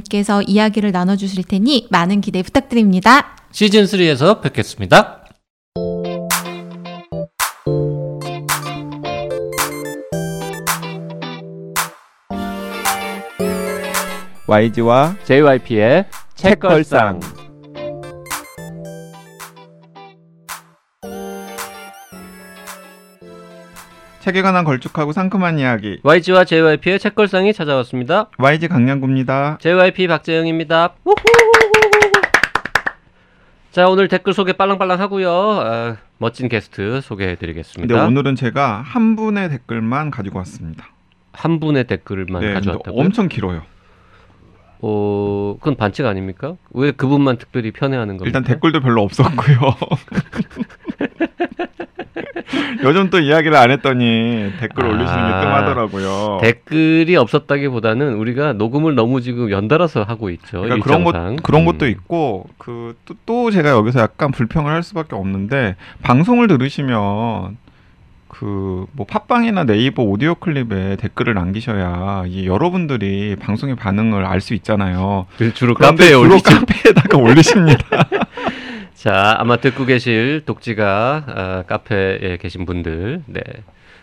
께서 이야기를 나눠 주실 테니 많은 기대 부탁드립니다. 시즌 3에서 뵙겠습니다. YG와 JYP의 책걸상 책에 관한 걸쭉하고 상큼한 이야기 YG와 JYP의 책걸상이 찾아왔습니다. YG 강량구입니다. JYP 박재영입니다. 자 오늘 댓글 소개 빨랑빨랑 하고요. 아, 멋진 게스트 소개해드리겠습니다. 근데 오늘은 제가 한 분의 댓글만 가지고 왔습니다. 한 분의 댓글만 네, 가져왔다고요? 엄청 길어요. 어, 그건 반칙 아닙니까? 왜 그분만 특별히 편애하는 겁니까? 일단 댓글도 별로 없었고요. 요즘 또 이야기를 안 했더니 댓글 아, 올리시는 게 뜸하더라고요. 댓글이 없었다기보다는 우리가 녹음을 너무 지금 연달아서 하고 있죠. 그러니까 그런. 것 그런 음. 것도 있고 그또 제가 여기서 약간 불평을 할 수밖에 없는데 방송을 들으시면 그뭐 팟빵이나 네이버 오디오 클립에 댓글을 남기셔야 이 여러분들이 방송의 반응을 알 수 있잖아요. 그 주로 카페에 주로 올리죠. 카페에다가 올리십니다. 자, 아마 듣고 계실 독지가 아, 카페에 계신 분들, 네.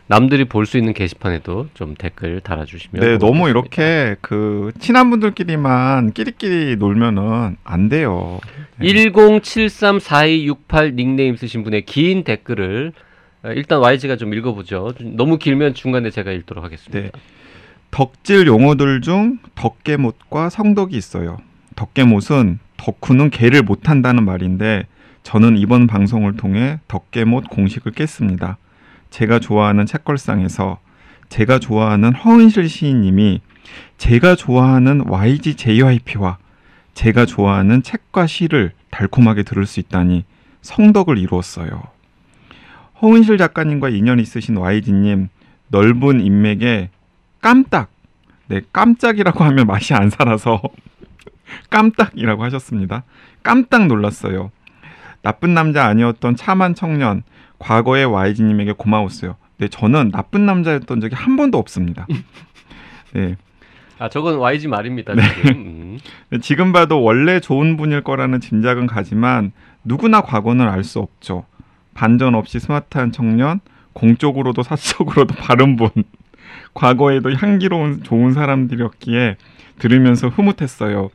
남들이 볼 수 있는 게시판에도 좀 댓글 달아주시면. 네, 너무. 이렇게 그 친한 분들끼리만 끼리끼리 놀면은 안 돼요. 네. 10734268 닉네임 쓰신 분의 긴 댓글을 아, 일단 YG가 좀 읽어보죠. 너무 길면 중간에 제가 읽도록 하겠습니다. 네. 덕질 용어들 중 덕계못과 성덕이 있어요. 덕계못은 덕후는 개를 못한다는 말인데 저는 이번 방송을 통해 덕계못 공식을 깼습니다. 제가 좋아하는 책걸상에서 제가 좋아하는 허은실 시인님이 제가 좋아하는 YG JYP와 제가 좋아하는 책과 시를 달콤하게 들을 수 있다니 성덕을 이루었어요. 허은실 작가님과 인연이 있으신 YG님 넓은 인맥에 깜딱 네 깜짝이라고 하면 맛이 안 살아서 깜딱이라고 하셨습니다. 깜딱 놀랐어요. 나쁜 남자 아니었던 참한 청년 과거의 YG님에게 고마웠어요. 네 저는 나쁜 남자였던 적이 한 번도 없습니다. 네 아, 저건 YG 말입니다. 네. 지금. 음. 지금 봐도 원래 좋은 분일 거라는 짐작은 가지만 누구나 과거는 알 수 없죠. 반전 없이 스마트한 청년, 공적으로도 사적으로도 바른 분, 과거에도 향기로운 좋은 사람들이었기에 들으면서 흐뭇했어요.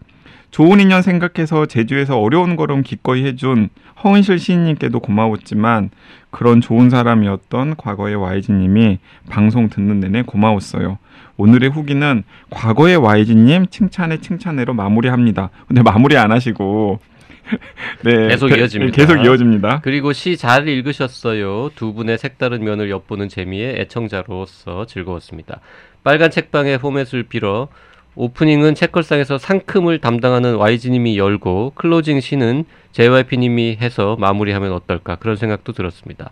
좋은 인연 생각해서 제주에서 어려운 걸음 기꺼이 해준 허은실 시인님께도 고마웠지만 그런 좋은 사람이었던 과거의 YG님이 방송 듣는 내내 고마웠어요. 오늘의 후기는 과거의 YG님 칭찬에 칭찬해로 마무리합니다. 근데 마무리 안 하시고 네 계속 대- 이어집니다. 계속 이어집니다. 그리고 시 잘 읽으셨어요. 두 분의 색다른 면을 엿보는 재미에 애청자로서 즐거웠습니다. 빨간 책방의 포맷을 빌어 오프닝은 책걸상에서 상큼을 담당하는 YG님이 열고 클로징 시는 JYP님이 해서 마무리하면 어떨까 그런 생각도 들었습니다.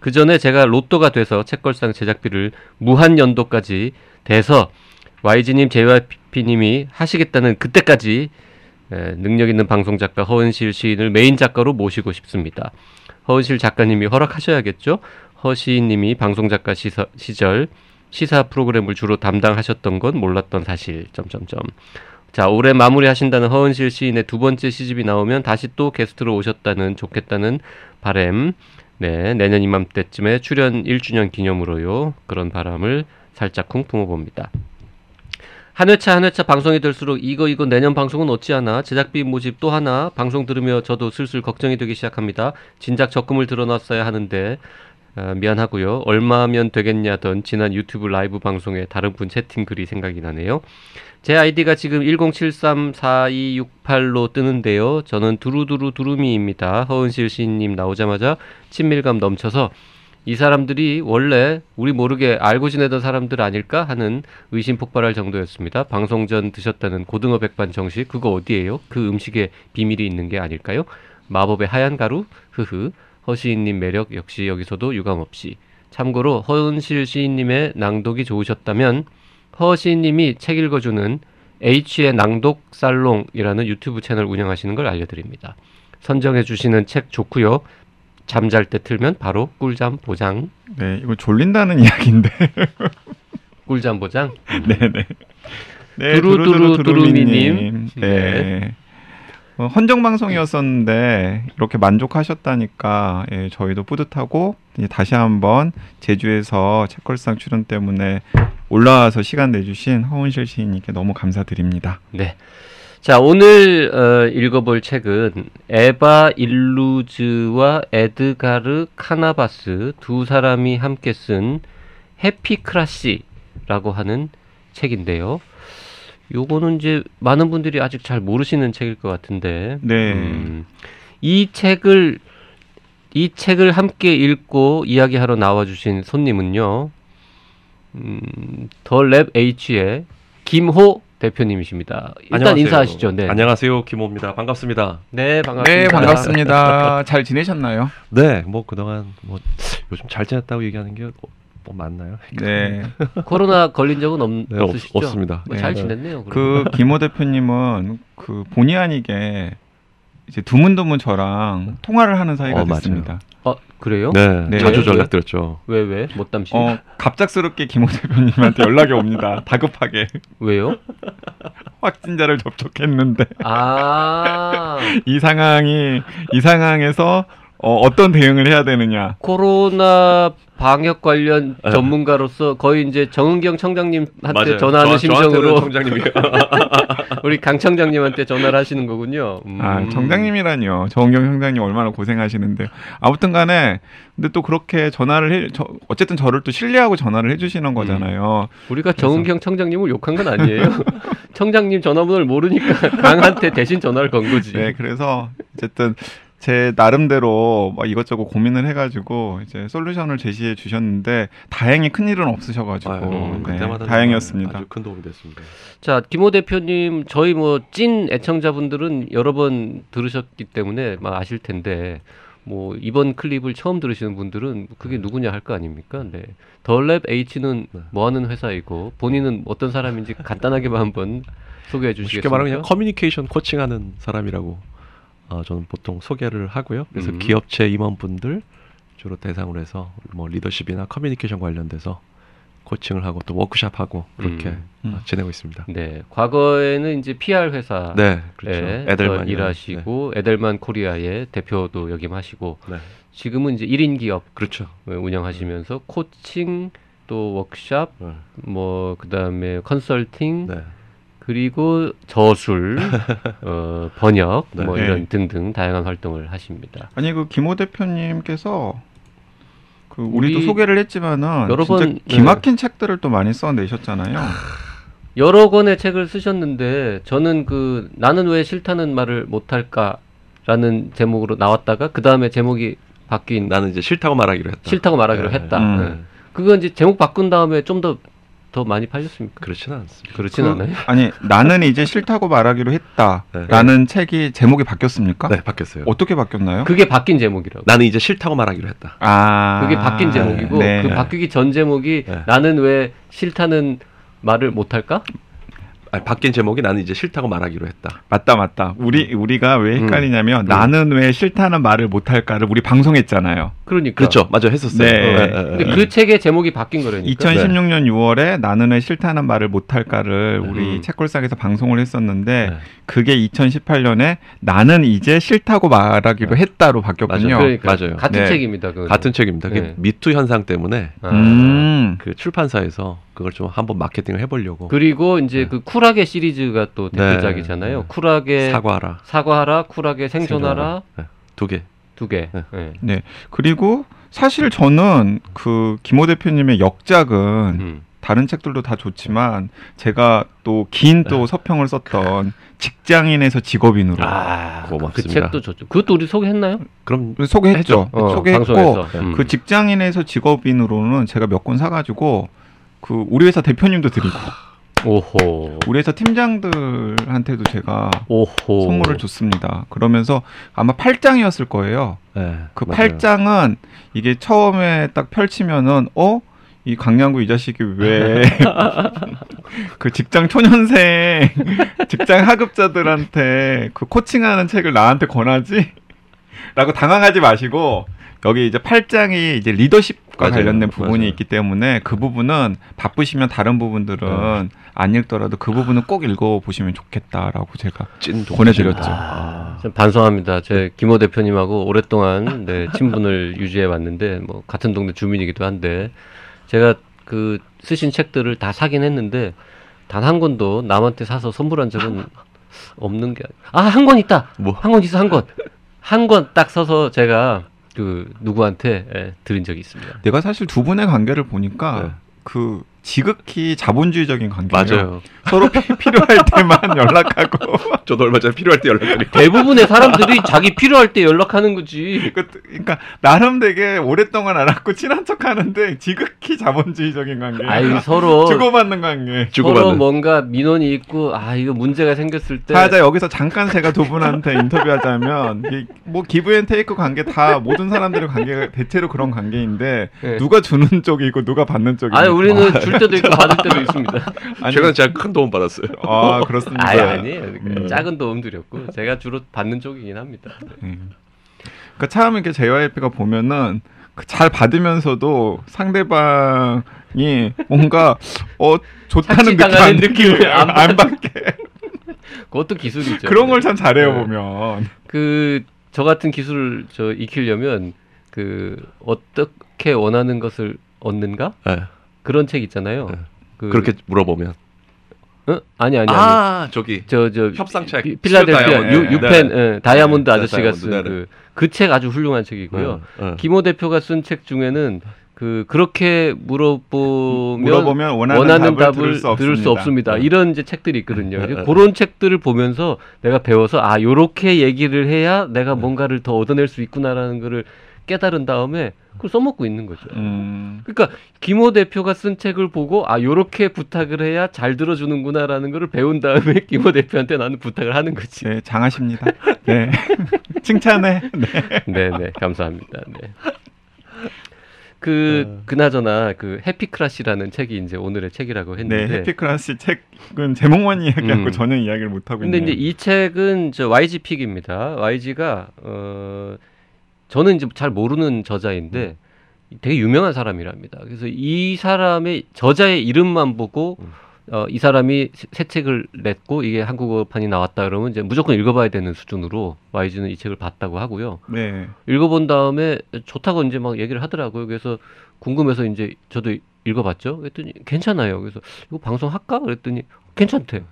그 전에 제가 로또가 돼서 책걸상 제작비를 무한 연도까지 대서 YG님, JYP님이 하시겠다는 그때까지 에, 능력 있는 방송 작가 허은실 시인을 메인 작가로 모시고 싶습니다. 허은실 작가님이 허락하셔야겠죠. 허 시인님이 방송 작가 시서, 시절 시사 프로그램을 주로 담당하셨던 건 몰랐던 사실. 점점점. 자 올해 마무리하신다는 허은실 시인의 두 번째 시집이 나오면 다시 또 게스트로 오셨다는 좋겠다는 바램. 네 내년 이맘때쯤에 출연 1주년 기념으로요 그런 바람을 살짝 쿵 품어봅니다. 한 회차 한 회차 방송이 될수록 이거 이거 내년 방송은 어찌하나 제작비 모집 또 하나 방송 들으며 저도 슬슬 걱정이 되기 시작합니다. 진작 적금을 들어놨어야 하는데 아, 미안하고요. 얼마면 되겠냐던 지난 유튜브 라이브 방송에 다른 분 채팅 글이 생각이 나네요. 제 아이디가 지금 10734268로 뜨는데요. 저는 두루두루 두루미입니다. 허은실 시인님 나오자마자 친밀감 넘쳐서 이 사람들이 원래 우리 모르게 알고 지내던 사람들 아닐까 하는 의심 폭발할 정도였습니다. 방송 전 드셨다는 고등어 백반 정식 그거 어디예요? 그 음식에 비밀이 있는 게 아닐까요? 마법의 하얀 가루? 흐흐. 허시인님 매력 역시 여기서도 유감없이. 참고로 허은실 시인님의 낭독이 좋으셨다면 허 시인님이 책 읽어주는 H의 낭독 살롱이라는 유튜브 채널 운영하시는 걸 알려드립니다. 선정해 주시는 책 좋고요. 잠잘 때 틀면 바로 꿀잠 보장. 네, 이거 졸린다는 이야기인데. 꿀잠 보장. 네네. 네, 두루두루 두루두루두루미님. 두루미님. 네. 어, 헌정 방송이었었는데 이렇게 만족하셨다니까 예, 저희도 뿌듯하고 다시 한번 제주에서 책걸상 출연 때문에 올라와서 시간 내주신 허은실 시인님께 너무 감사드립니다. 네. 자, 오늘 어, 읽어볼 책은 에바 일루즈와 에드가르 카나바스 두 사람이 함께 쓴 해피크라시라고 하는 책인데요. 요거는 이제 많은 분들이 아직 잘 모르시는 책일 것 같은데 네. 음, 이 책을 이 책을 함께 읽고 이야기하러 나와주신 손님은요, 음, 더 랩 H의 김호 대표님이십니다. 일단 안녕하세요. 인사하시죠. 네. 안녕하세요. 김호입니다. 반갑습니다. 네, 반갑습니다. 네, 반갑습니다. 잘 지내셨나요? 네, 뭐 그동안 뭐 요즘 잘 지냈다고 얘기하는 게 뭐 맞나요? 네. 코로나 걸린 적은 없, 네, 없, 없으시죠? 없습니다. 뭐 네. 잘 지냈네요. 그 그러면. 김호 대표님은 그 본의 아니게 이제 드문드문 저랑 통화를 하는 사이가 어, 맞아요. 됐습니다. 어, 그래요? 네, 네. 자주 왜? 전락드렸죠. 왜 왜? 못 담시? 어, 갑작스럽게 김호 대표님한테 연락이 옵니다. 다급하게 왜요? 확진자를 접촉했는데 아, 이 상황이 이 상황에서 어, 어떤 대응을 해야 되느냐. 코로나 방역 관련 네. 전문가로서 거의 이제 정은경 청장님한테. 전화하는 저- 심정으로 우리 강 청장님한테 전화를 하시는 거군요. 음. 아, 정장님이라니요. 정경 형장님 얼마나 고생하시는데요. 아무튼 간에 근데 또 그렇게 전화를 해 저, 어쨌든 저를 또 신뢰하고 전화를 해 주시는 거잖아요. 우리가 정은경 청장님을 욕한 건 아니에요. 청장님 전화번호를 모르니까 강한테 대신 전화를 건 거지. 네, 그래서 어쨌든 제 나름대로 막 이것저것 고민을 해가지고 이제 솔루션을 제시해 주셨는데 다행히 큰 일은 없으셔가지고 아유, 네, 그때마다 다행이었습니다. 아주 큰 도움이 됐습니다. 자, 김호 대표님, 저희 뭐 찐 애청자분들은 여러 번 들으셨기 때문에 막 아실 텐데, 뭐 이번 클립을 처음 들으시는 분들은 그게 누구냐 할 거 아닙니까? 네. 더랩 H는 네. 뭐 하는 회사이고 본인은 어떤 사람인지 간단하게만 한번 소개해 쉽게 주시겠습니까? 말하면 그냥 커뮤니케이션 코칭하는 사람이라고 어, 저는 보통 소개를 하고요. 그래서 음. 기업체 임원분들 주로 대상으로 해서 뭐 리더십이나 커뮤니케이션 관련돼서 코칭을 하고 또 워크샵하고 그렇게 음. 음. 어, 지내고 있습니다. 네. 과거에는 이제 PR 회사 네, 그렇죠. 에 에델만 일하시고 에델만 코리아의 대표도 역임하시고 네. 네, 지금은 이제 1인 기업 그렇죠. 운영하시면서 코칭 또 워크샵 네. 뭐 그다음에 컨설팅 네. 그리고 저술 어, 번역 네. 뭐 네. 이런 등등 다양한 활동을 하십니다. 아니 그 김호 대표님께서 그 우리도 우리 소개를 했지만은 여러 진짜 번, 네. 기막힌 책들을 또 많이 써내셨잖아요. 여러 권의 책을 쓰셨는데 저는 그 나는 왜 싫다는 말을 못할까라는 제목으로 나왔다가 그 다음에 제목이 바뀐 나는 이제 싫다고 말하기로 했다. 싫다고 말하기로 네. 했다. 음. 네. 그건 이제 제목 바꾼 다음에 좀 더 더 많이 팔렸습니까? 그렇지는 않습니다. 그렇진 그- 않아요. 아니 나는 이제 싫다고 말하기로 했다라는 책이 제목이 바뀌었습니까? 네, 바뀌었어요. 어떻게 바뀌었나요? 그게 바뀐 제목이라고. 나는 이제 싫다고 말하기로 했다. 아 그게 바뀐 제목이고 네. 그 바뀌기 전 제목이 네. 나는 왜 싫다는 말을 못할까? 아니, 바뀐 제목이 나는 이제 싫다고 말하기로 했다. 맞다 맞다. 우리 우리가 왜 헷갈리냐면 음. 나는 왜 싫다는 말을 못 할까를 우리 방송했잖아요. 그러니까. 그렇죠. 맞아 했었어요. 네. 어, 어, 어, 근데 어. 그 책의 제목이 바뀐 거라니까. 2016년 6월에 나는 왜 싫다는 말을 못 할까를 우리 음. 책골상에서 방송을 했었는데 네. 그게 2018년에 나는 이제 싫다고 말하기로 했다로 바뀌었군요. 맞아요. 그러니까 맞아요. 같은 네. 책입니다. 그거는. 같은 책입니다. 네. 미투 현상 때문에 아. 음. 그 출판사에서 그걸 좀 한번 마케팅을 해보려고 그리고 이제 네. 그 쿨하게 시리즈가 또 네. 대표작이잖아요. 네. 쿨하게 사과하라 사과하라, 쿨하게 생존하라 네. 두 개. 두 개. 네. 네. 네. 그리고 사실 저는 그 김호 대표님의 역작은 음. 다른 책들도 다 좋지만 제가 또긴 네. 또 서평을 썼던 직장인에서 직업인으로 아, 그 고맙습니다. 책도 좋죠. 그것도 우리 소개했나요? 그럼 소개했죠. 어, 소개했고 방송에서. 음. 그 직장인에서 직업인으로는 제가 몇 권 사가지고 그 우리 회사 대표님도 드리고 오호. 우리 회사 팀장들한테도 제가 오호. 선물을 줬습니다. 그러면서 아마 8장이었을 거예요. 네, 그 맞아요. 8장은 이게 처음에 딱 펼치면은 어? 이 강양구 이 자식이 왜 그 직장 초년생 직장 하급자들한테 그 코칭하는 책을 나한테 권하지? 라고 당황하지 마시고 여기 이제 8장이 이제 리더십과 맞아요. 관련된 부분이 맞아요. 있기 때문에 그 부분은 바쁘시면 다른 부분들은 안 읽더라도 그 부분은 꼭 읽어 보시면 좋겠다라고 제가. 보내드렸죠. 아, 좀 반성합니다. 제 김호 대표님하고 오랫동안 네, 친분을 유지해 왔는데 뭐 같은 동네 주민이기도 한데 제가 그 쓰신 책들을 다 사긴 했는데 단 한 권도 남한테 사서 선물한 적은 없는 게 아 한 권 있다. 뭐? 한 권 있어 한 권. 한 권 딱 써서 제가 그 누구한테 예, 드린 적이 있습니다. 내가 사실 두 분의 관계를 보니까 네. 그 지극히 자본주의적인 관계예요. 맞아요. 서로 피, 필요할 때만 연락하고 저도 얼마 전에 필요할 때 연락드리고 대부분의 사람들이 자기 필요할 때 연락하는 거지. 그- 그러니까 나름 되게 오랫동안 알았고 친한 척하는데 지극히 자본주의적인 관계. 아이 서로 주고받는 관계. 서로 주고받는 뭔가 민원이 있고 아 이거 문제가 생겼을 때 자, 자 여기서 잠깐 제가 두 분한테 인터뷰하자면 이, 뭐 기브앤테이크 관계 다 모든 사람들의 관계가 대체로 그런 관계인데 예. 누가 주는 쪽이고 누가 받는 쪽이고. 아니 우리는 줄 때도 있고 받을 때도 있습니다. 아니, 최근에 제가 큰 도움 받았어요. 아 그렇습니다. 아니 아니에요. 음. 작은 도움 드렸고 제가 주로 받는 쪽이긴 합니다. 네. 음. 그러니까 참 이렇게 JYP가 보면은 그잘 받으면서도 상대방이 뭔가 어 좋다는 느낌 안, 느낌을 안안 받게 그것도 기술이죠. 그런 걸 참 잘해요 네. 보면 그 저 같은 기술을 저 익히려면 그 어떻게 원하는 것을 얻는가 네. 그런 책 있잖아요. 네. 그, 그렇게 물어보면 어? 아니 아니 아니. 아 저기 저 저 협상책 필라델피아. 유, 네. 유펜 예, 다이아몬드 네, 아저씨가 쓴 네, 네. 그그책 아주 훌륭한 책이고요. 어, 어. 김호 대표가 쓴 책 중에는 그 그렇게 물어보면, 물어보면 원하는, 원하는 답을, 답을 들을 수 없습니다. 네. 이런 이제 책들이 있거든요. 네, 네, 그런 책들을 보면서 내가 배워서 아 요렇게 얘기를 해야 내가 네. 뭔가를 더 얻어낼 수 있구나라는 거를 깨달은 다음에 그걸 써먹고 있는 거죠. 음, 그러니까 김호 대표가 쓴 책을 보고 아 요렇게 부탁을 해야 잘 들어주는구나라는 거를 배운 다음에 김호 대표한테 나는 부탁을 하는 거지. 네 장하십니다. 네 칭찬해. 네. 네, 네, 감사합니다. 네. 그 어. 그나저나 그 해피크라시라는 책이 이제 오늘의 책이라고 네 했는데 해피클라시 책은 제목만 이야기하고 음. 전혀 이야기를 못 하고 있네요. 이제 이 책은 저 YG 픽입니다. YG가 어 저는 이제 잘 모르는 저자인데 되게 유명한 사람이랍니다. 그래서 이 사람의 저자의 이름만 보고 음. 어, 이 사람이 새- 새 책을 냈고 이게 한국어판이 나왔다 그러면 이제 무조건 읽어봐야 되는 수준으로 YG는 이 책을 봤다고 하고요. 네. 읽어본 다음에 좋다고 이제 막 얘기를 하더라고요. 그래서 궁금해서 이제 저도 읽어봤죠. 그랬더니 괜찮아요. 그래서 이거 방송 할까? 그랬더니 괜찮대.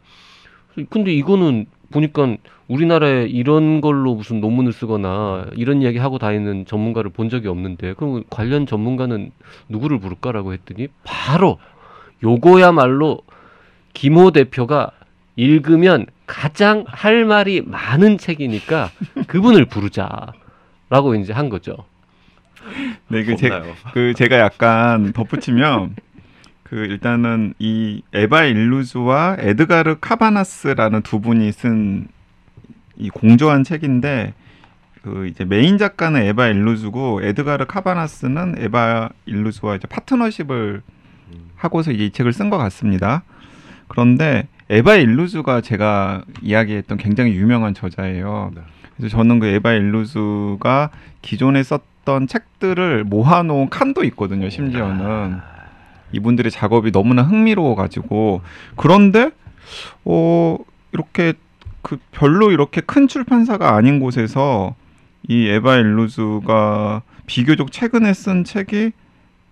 근데 이거는 보니까 우리나라에 이런 걸로 무슨 논문을 쓰거나 이런 이야기 하고 다니는 전문가를 본 적이 없는데 그럼 관련 전문가는 누구를 부를까라고 했더니 바로 요거야말로 김호 대표가 읽으면 가장 할 말이 많은 책이니까 그분을 부르자라고 이제 한 거죠. 네, 그, 제. 그 제가 약간 덧붙이면 그 일단은 이 에바 일루즈와 에드가르 카바나스라는 두 분이 쓴 이 공조한 책인데 그 이제 메인 작가는 에바 일루즈고 에드가르 카바나스는 에바 일루즈와 이제 파트너십을 하고서 이제 이 책을 쓴 것 같습니다. 그런데 에바 일루즈가 제가 이야기했던 굉장히 유명한 저자예요. 네. 그래서 저는 그 에바 일루즈가 기존에 썼던 책들을 모아놓은 칸도 있거든요. 심지어는 이분들의 작업이 너무나 흥미로워 가지고 그런데 어 이렇게 그 별로 이렇게 큰 출판사가 아닌 곳에서 이 에바 일루즈가 비교적 최근에 쓴 책이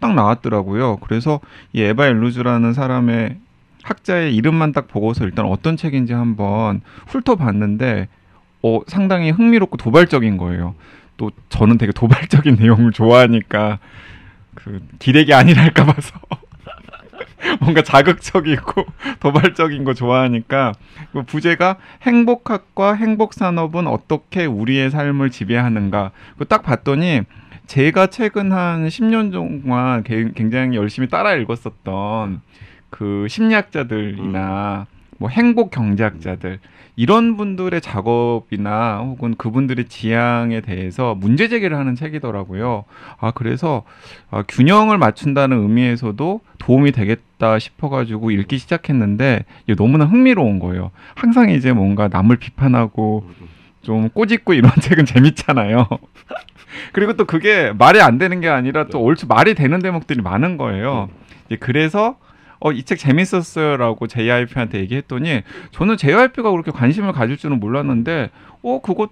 딱 나왔더라고요. 그래서 이 에바 일루즈라는 사람의 학자의 이름만 딱 보고서 일단 어떤 책인지 한번 훑어봤는데 어 상당히 흥미롭고 도발적인 거예요. 또 저는 되게 도발적인 내용을 좋아하니까 그 기대기 아니랄까 봐서 뭔가 자극적이고 도발적인 거 좋아하니까 그 부제가 행복학과 행복산업은 어떻게 우리의 삶을 지배하는가. 그딱 봤더니 제가 최근 한 10년 동안 개- 굉장히 열심히 따라 읽었었던 그 심리학자들이나 뭐 행복 경제학자들 이런 분들의 작업이나 혹은 그분들의 지향에 대해서 문제 제기를 하는 책이더라고요. 아 그래서 아, 균형을 맞춘다는 의미에서도 도움이 되겠다 싶어가지고 읽기 시작했는데 이게 너무나 흥미로운 거예요. 항상 이제 뭔가 남을 비판하고 좀 꼬집고 이런 책은 재밌잖아요. 그리고 또 그게 말이 안 되는 게 아니라 또 옳지 말이 되는 대목들이 많은 거예요. 이제 그래서 어, 이 책 재밌었어요라고 JYP한테 얘기했더니 저는 JYP가 그렇게 관심을 가질 줄은 몰랐는데 어 그거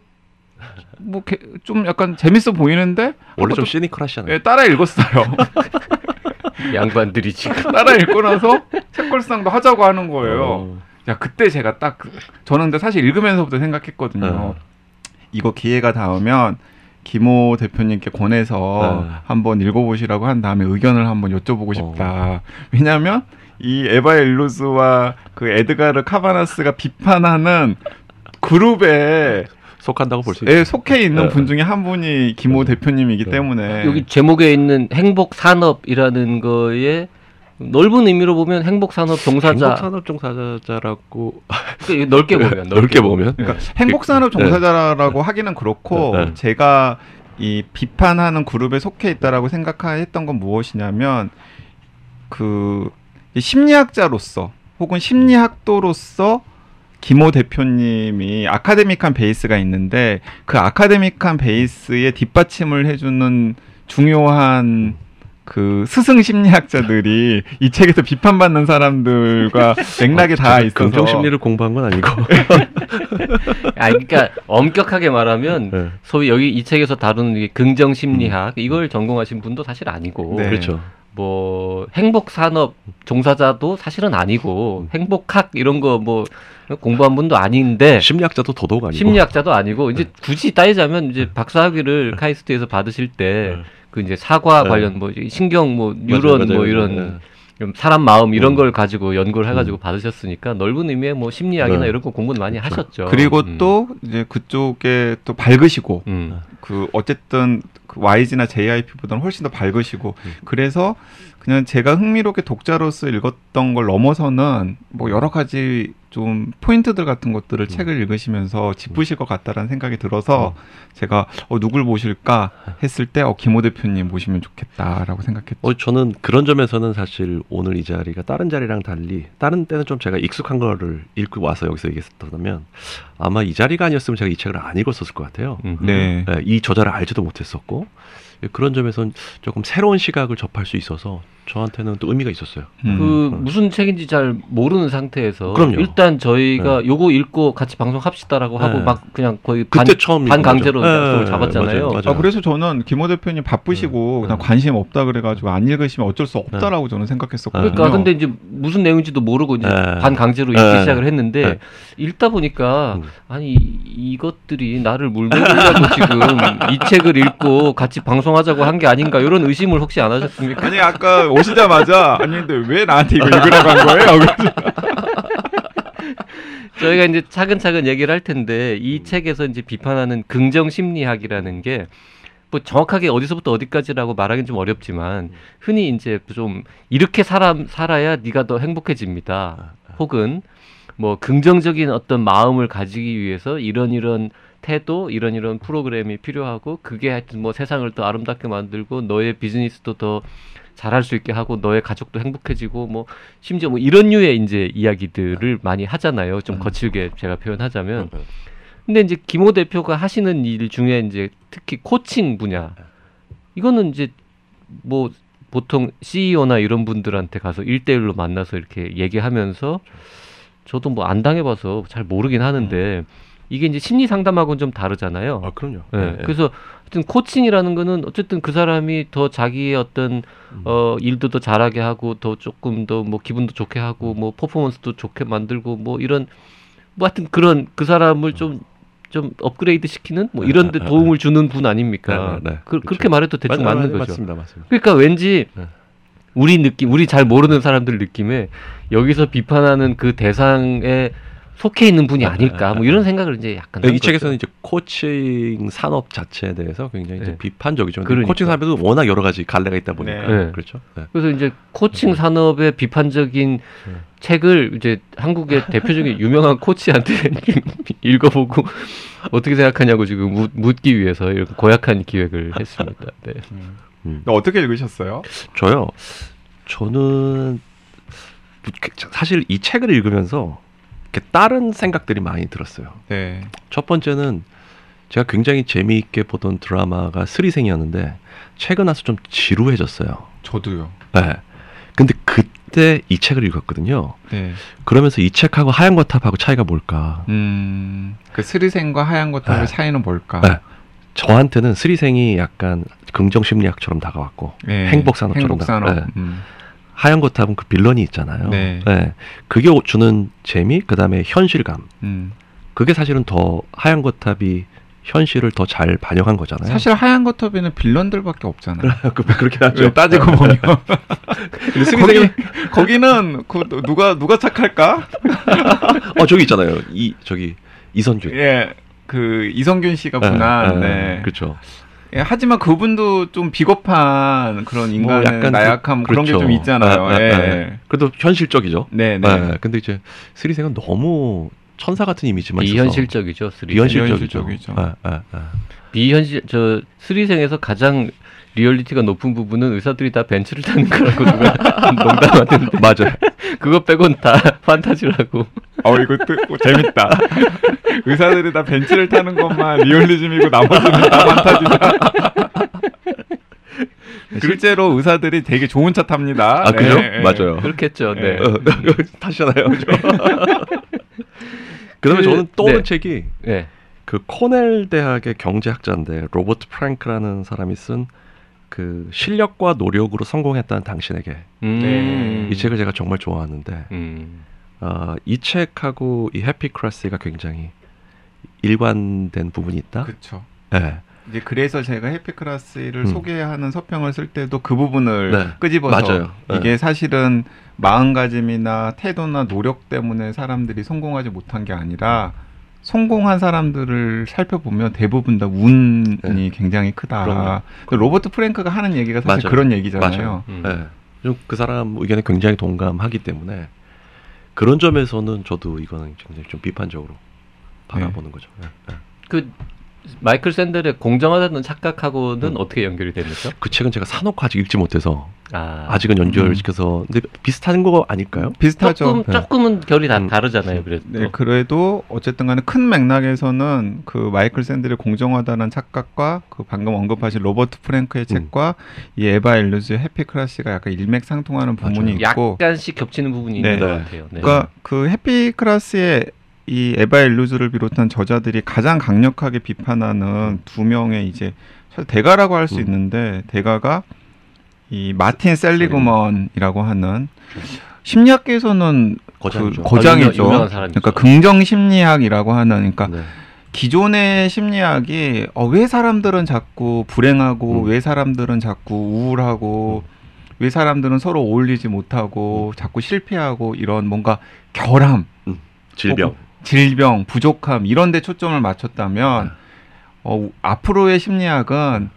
뭐좀 약간 재밌어 보이는데 원래 좀 시니컬하시잖아요. 예, 따라 읽었어요. 양반들이 지금 따라 읽고 나서 책걸상도 하자고 하는 거예요. 어. 야 그때 제가 딱 그- 저는 근데 사실 읽으면서부터 생각했거든요. 어. 이거 기회가 닿으면 김호 대표님께 권해서 어. 한번 읽어보시라고 한 다음에 의견을 한번 여쭤보고 싶다. 왜냐하면 이 에바 일루스와 그 에드가르 카바나스가 비판하는 그룹에 속한다고 볼 수 있죠. 에 속해 있는 네. 분 중에 한 분이 김호 대표님이기 네. 때문에 여기 제목에 있는 행복 산업이라는 거에 넓은 의미로 보면 행복 산업 종사자 행복 산업 종사자라고 그러니까 넓게 보면 넓게 보면 그러니까 행복 산업 종사자라고 하기는 그렇고 네. 제가 이 비판하는 그룹에 속해 있다라고 생각했던 건 무엇이냐면 그이 심리학자로서 혹은 심리학도로서 김호 대표님이 아카데믹한 베이스가 있는데 그 아카데믹한 베이스에 뒷받침을 해주는 중요한 그 스승 심리학자들이 이 책에서 비판받는 사람들과 맥락이 다 있어서 긍정 심리를 공부한 건 아니고 아 그러니까 엄격하게 말하면 네. 소위 여기 이 책에서 다루는 긍정 심리학 이걸 전공하신 분도 사실 아니고 네. 그렇죠. 뭐 행복 산업 종사자도 사실은 아니고 행복학 이런 거 뭐 공부한 분도 아닌데 심리학자도 도덕 아니고 심리학자도 아니고 이제 굳이 따지자면 이제 박사학위를 카이스트에서 받으실 때 네. 그 이제 사과 네. 관련 뭐 신경 뭐 맞아요, 뉴런 맞아요. 뭐 이런 네. 좀 사람 마음 이런 음. 걸 가지고 연구를 해가지고 받으셨으니까 넓은 의미의 뭐 심리학이나 네. 이런 거 공부는 많이 그렇죠. 하셨죠. 그리고 음. 또 이제 그쪽에 또 밝으시고 음. 그 어쨌든 그 YG나 JIP보다는 훨씬 더 밝으시고 음. 그래서 그냥 제가 흥미롭게 독자로서 읽었던 걸 넘어서는 뭐 여러 가지 좀 포인트들 같은 것들을 책을 읽으시면서 짚으실 것 같다라는 생각이 들어서 제가 어, 누굴 모실까 했을 때 어, 김호 대표님 모시면 좋겠다라고 생각했죠. 어, 저는 그런 점에서는 사실 오늘 이 자리가 다른 자리랑 달리 다른 때는 좀 제가 익숙한 거를 읽고 와서 여기서 얘기했었다면 아마 이 자리가 아니었으면 제가 이 책을 안 읽었었을 것 같아요. 음. 네. 예, 이 저자를 알지도 못했었고 예, 그런 점에서는 조금 새로운 시각을 접할 수 있어서 저한테는 또 의미가 있었어요. 음. 그 무슨 책인지 잘 모르는 상태에서 그럼요. 일단 저희가 요거 읽고 같이 방송합시다라고 하고 네. 막 그냥 거의 반, 그때 처음 반 강제로 약속을 예, 잡았잖아요. 맞아요, 맞아요. 아, 그래서 저는 김호 대표님 바쁘시고 네. 그냥 관심 없다 그래가지고 안 읽으시면 어쩔 수 없다라고 저는 생각했었거든요. 그러니까 근데 이제 무슨 내용인지도 모르고 이제 네. 반 강제로 읽기 네. 시작을 했는데 네. 읽다 보니까 음. 아니 이것들이 나를 물먹으려고 지금 이 책을 읽고 같이 방송하자고 한 게 아닌가 이런 의심을 혹시 안 하셨습니까? 아니 아까 오시자마자 아니 근데 왜 나한테 이거 읽으라고 한 거예요? 저희가 이제 차근차근 얘기를 할 텐데 이 책에서 이제 비판하는 긍정 심리학이라는 게 뭐 정확하게 어디서부터 어디까지라고 말하기는 좀 어렵지만 흔히 이제 좀 이렇게 사람 살아야 네가 더 행복해집니다. 혹은 뭐 긍정적인 어떤 마음을 가지기 위해서 이런 이런 태도, 이런 이런 프로그램이 필요하고 그게 하여튼 뭐 세상을 더 아름답게 만들고 너의 비즈니스도 더 잘할 수 있게 하고 너의 가족도 행복해지고 뭐 심지어 뭐 이런 류의 이제 이야기들을 많이 하잖아요. 좀 음. 거칠게 제가 표현하자면. 음. 근데 이제 김호 대표가 하시는 일 중에 이제 특히 코칭 분야 이거는 이제 뭐 보통 CEO나 이런 분들한테 가서 일대일로 만나서 이렇게 얘기하면서 저도 뭐 안 당해봐서 잘 모르긴 하는데 이게 이제 심리 상담하고는 좀 다르잖아요. 아 그럼요. 예, 예, 예. 그래서 하여튼 코칭이라는 거는 어쨌든 그 사람이 더 자기의 어떤 음. 어 일도 더 잘하게 하고 더 조금 더 뭐 기분도 좋게 하고 뭐 퍼포먼스도 좋게 만들고 뭐 이런 뭐 하여튼 그런 그 사람을 좀좀 업그레이드 시키는 뭐 이런 데 네, 네, 도움을 주는 분 아닙니까? 네, 네, 네. 그, 그렇죠. 그렇게 말해도 대충 맞- 맞- 거죠. 맞습니다, 맞습니다. 그러니까 왠지 네. 우리 느낌, 우리 잘 모르는 사람들 느낌에 여기서 비판하는 그 대상에 속해 있는 분이 아닐까 뭐 이런 생각을 이제 약간 네, 한이 책에서는 거죠. 이제 코칭 산업 자체에 대해서 굉장히 이제 네. 비판적이죠. 근데 그러니까. 코칭 산업에도 워낙 여러 가지 갈래가 있다 보니까 네. 그렇죠. 네. 그래서 이제 코칭 산업의 비판적인 네. 책을 이제 한국의 대표적인 유명한 코치한테 읽어보고 어떻게 생각하냐고 지금 묻, 묻기 위해서 이렇게 고약한 기획을 했습니다. 네. 음. 어떻게 읽으셨어요? 저요. 저는 사실 이 책을 읽으면서 이렇게 다른 생각들이 많이 들었어요. 네. 첫 번째는 제가 굉장히 재미있게 보던 드라마가 스리생이었는데 최근 와서 좀 지루해졌어요. 저도요. 네. 근데 그때 이 책을 읽었거든요. 네. 그러면서 이 책하고 하얀 거탑하고 차이가 뭘까? 음. 그 스리생과 하얀 것하고 네. 차이는 뭘까? 네. 저한테는 스리생이 약간 긍정 심리학처럼 다가왔고 네. 행복 산업처럼 행복 산업. 네. 음. 하얀 거탑은 그 빌런이 있잖아요. 네. 그게 주는 재미, 그 다음에 현실감. 음. 그게 사실은 더 하얀 거탑이 현실을 더 잘 반영한 거잖아요. 사실 하얀 것톱에는 빌런들밖에 없잖아요. 그- 그렇긴 하죠. 왜 따지고 보면 근데 스리생이 거기 거기는 그 누가 누가 착할까? 어 저기 있잖아요. 이 저기 이선균. 예. 그 이선균 씨가 분한. 네. 그렇죠. 예, 하지만 그분도 좀 비겁한 그런 인간의 뭐 약간 나약함 그- 그런 게좀 그렇죠. 있잖아요. 아, 아, 예. 아. 그래도 현실적이죠. 네, 네. 네. 근데 이제 슬의생은 너무 천사 같은 이미지만 비현실적이죠. 슬의생. 비현실적이죠. 비현실적이죠. 아, 아, 아. 비현실 저 슬의생에서 가장 리얼리티가 높은 부분은 의사들이 다 벤츠를 타는 거라고 누가 농담하던데 맞아요. 그거 빼곤 다 판타지라고. 어 이것도 어, 재밌다. 의사들이 다 벤츠를 타는 것만 리얼리즘이고 나머지는 다 판타지다. 실제로 의사들이 되게 좋은 차 탑니다. 아 그죠? 네, 네. 맞아요. 그렇겠죠. 네. 네. 어, 타시잖아요. 그죠? 그다음에 그- 저는 떠오른 네. 책이 네. 그 코넬 대학의 경제학자인데 로버트 프랭크라는 사람이 쓴 그 실력과 노력으로 성공했다는 당신에게 음. 네. 이 책을 제가 정말 좋아하는데 음. 어, 이 책하고 이 해피크라시가 굉장히 일관된 부분이 있다. 그렇죠. 네. 이제 그래서 제가 해피클라스를 음. 소개하는 서평을 쓸 때도 그 부분을 네. 끄집어서 맞아요. 네. 이게 사실은 마음가짐이나 태도나 노력 때문에 사람들이 성공하지 못한 게 아니라 성공한 사람들을 살펴보면 대부분 다 운이 네. 굉장히 크다. 그럼요. 로버트 프랭크가 하는 얘기가 사실 맞아요. 그런 얘기잖아요. 맞아요. 음. 네. 좀그 사람 의견에 굉장히 동감하기 때문에 그런 점에서는 저도 이거는 굉장히 좀 비판적으로 바라보는 거죠. 네. 네. 그 마이클 샌델의 공정하다는 착각하고는 음. 어떻게 연결이 됩니까? 그 책은 제가 사놓고 아직 읽지 못해서 아, 아직은 연결시켜서 근데 비슷한 거 아닐까요? 비슷하죠. 조금 네. 조금은 결이 다 음. 다르잖아요. 그래도 네, 그래도 어쨌든 간에 큰 맥락에서는 그 마이클 샌델의 공정하다는 착각과 그 방금 언급하신 로버트 프랭크의 음. 책과 이 에바 일루즈의 해피크라시가 약간 일맥상통하는 부분이 있고 약간씩 겹치는 부분이 있는 네. 것 네. 같아요. 네. 그러니까 그 해피크라시의 이 에바 일루즈를 비롯한 저자들이 가장 강력하게 비판하는 두 명의 이제 사실 대가라고 할수 음. 있는데 대가가 이 마틴 셀리그먼이라고 하는 심리학계에서는 거장이죠. 그 거장이죠. 아, 유명한 사람이죠. 그러니까 긍정 심리학이라고 하는 그러니까 네. 기존의 심리학이 어, 왜 사람들은 자꾸 불행하고 음. 왜 사람들은 자꾸 우울하고 왜 사람들은 서로 어울리지 못하고 자꾸 실패하고 이런 뭔가 결함, 질병. 질병, 부족함 이런 데 초점을 맞췄다면 어, 앞으로의 심리학은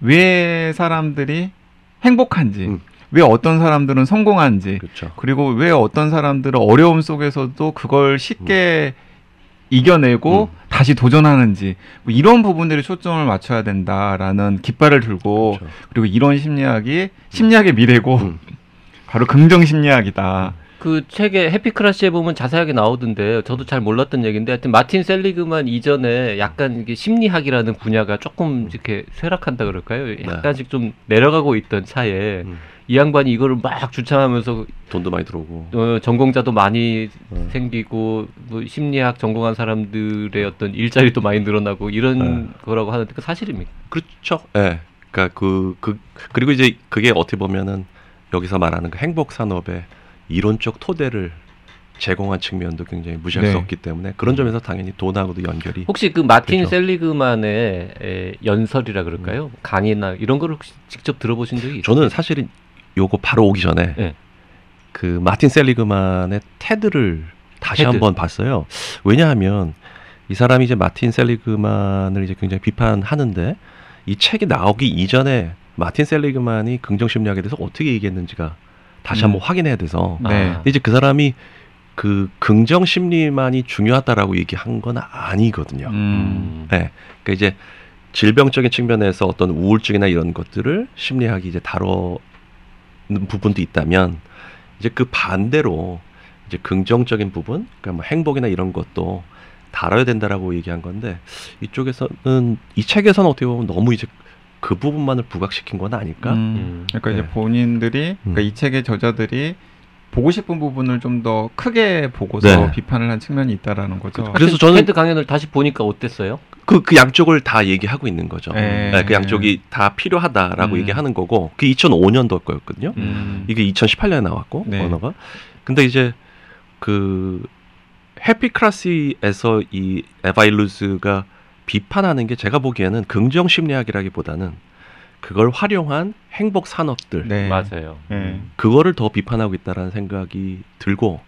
왜 사람들이 행복한지 음. 왜 어떤 사람들은 성공한지 그렇죠. 그리고 왜 어떤 사람들은 어려움 속에서도 그걸 쉽게 이겨내고 음. 다시 도전하는지 뭐 이런 부분들에 초점을 맞춰야 된다라는 깃발을 들고 그렇죠. 그리고 이런 심리학이 심리학의 미래고 음. 바로 긍정 심리학이다. 그 책에 해피크라시에 보면 자세하게 나오던데 저도 잘 몰랐던 얘기인데 하여튼 마틴 셀리그만 이전에 약간 이게 심리학이라는 분야가 조금 이렇게 쇠락한다 그럴까요? 약간씩 좀 내려가고 있던 차에 음. 이 양반이 이거를 막 주창하면서 돈도 많이 들어오고. 어, 전공자도 많이 음. 생기고 뭐 심리학 전공한 사람들의 어떤 일자리도 많이 늘어나고 이런 거라고 하는데 그 사실입니까? 그렇죠. 예. 그러니까 그, 그 그리고 이제 그게 어떻게 보면은 여기서 말하는 그 행복 산업의 이론적 토대를 제공한 측면도 굉장히 무시할 수 네. 없기 때문에 그런 점에서 당연히 돈하고도 연결이 혹시 그 마틴 그렇죠. 셀리그만의 에, 연설이라 그럴까요? 강의나 이런 걸 혹시 직접 들어보신 적이 있어요? 저는 사실은 요거 바로 오기 전에 네. 그 마틴 셀리그만의 테드를 다시 테드. 한번 봤어요. 왜냐하면 이 사람이 이제 마틴 셀리그만을 이제 굉장히 비판하는데 이 책이 나오기 이전에 마틴 셀리그만이 긍정 심리학에 대해서 어떻게 얘기했는지가 다시 음. 한번 확인해야 돼서 네. 아, 이제 그 사람이 그 긍정 심리만이 중요하다라고 얘기한 건 아니거든요. 음. 음. 네. 그러니까 이제 질병적인 측면에서 어떤 우울증이나 이런 것들을 심리학이 이제 다뤄는 부분도 있다면 이제 그 반대로 이제 긍정적인 부분, 그러니까 뭐 행복이나 이런 것도 다뤄야 된다라고 얘기한 건데 이쪽에서는 이 책에서는 어떻게 보면 너무 이제 그 부분만을 부각시킨 건 아닐까? 음. 음. 그러니까 이제 네. 본인들이 그러니까 음. 이 책의 저자들이 보고 싶은 부분을 좀 더 크게 보고서 네. 비판을 한 측면이 있다라는 거죠. 그래서 저는- 테드 강연을 다시 보니까 어땠어요? 그, 그 양쪽을 다 얘기하고 있는 거죠. 네. 네, 그 양쪽이 다 필요하다라고 음. 얘기하는 거고, 그 2005년도 거였거든요. 음. 이게 2018년에 나왔고, 네. 언어가. 근데 이제 그 해피크라시에서 이 에바일루즈가 비판하는 게 제가 보기에는 긍정 심리학이라기보다는 그걸 활용한 행복 산업들, 네. 맞아요. 네. 그거를 더 비판하고 있다라는 생각이 들고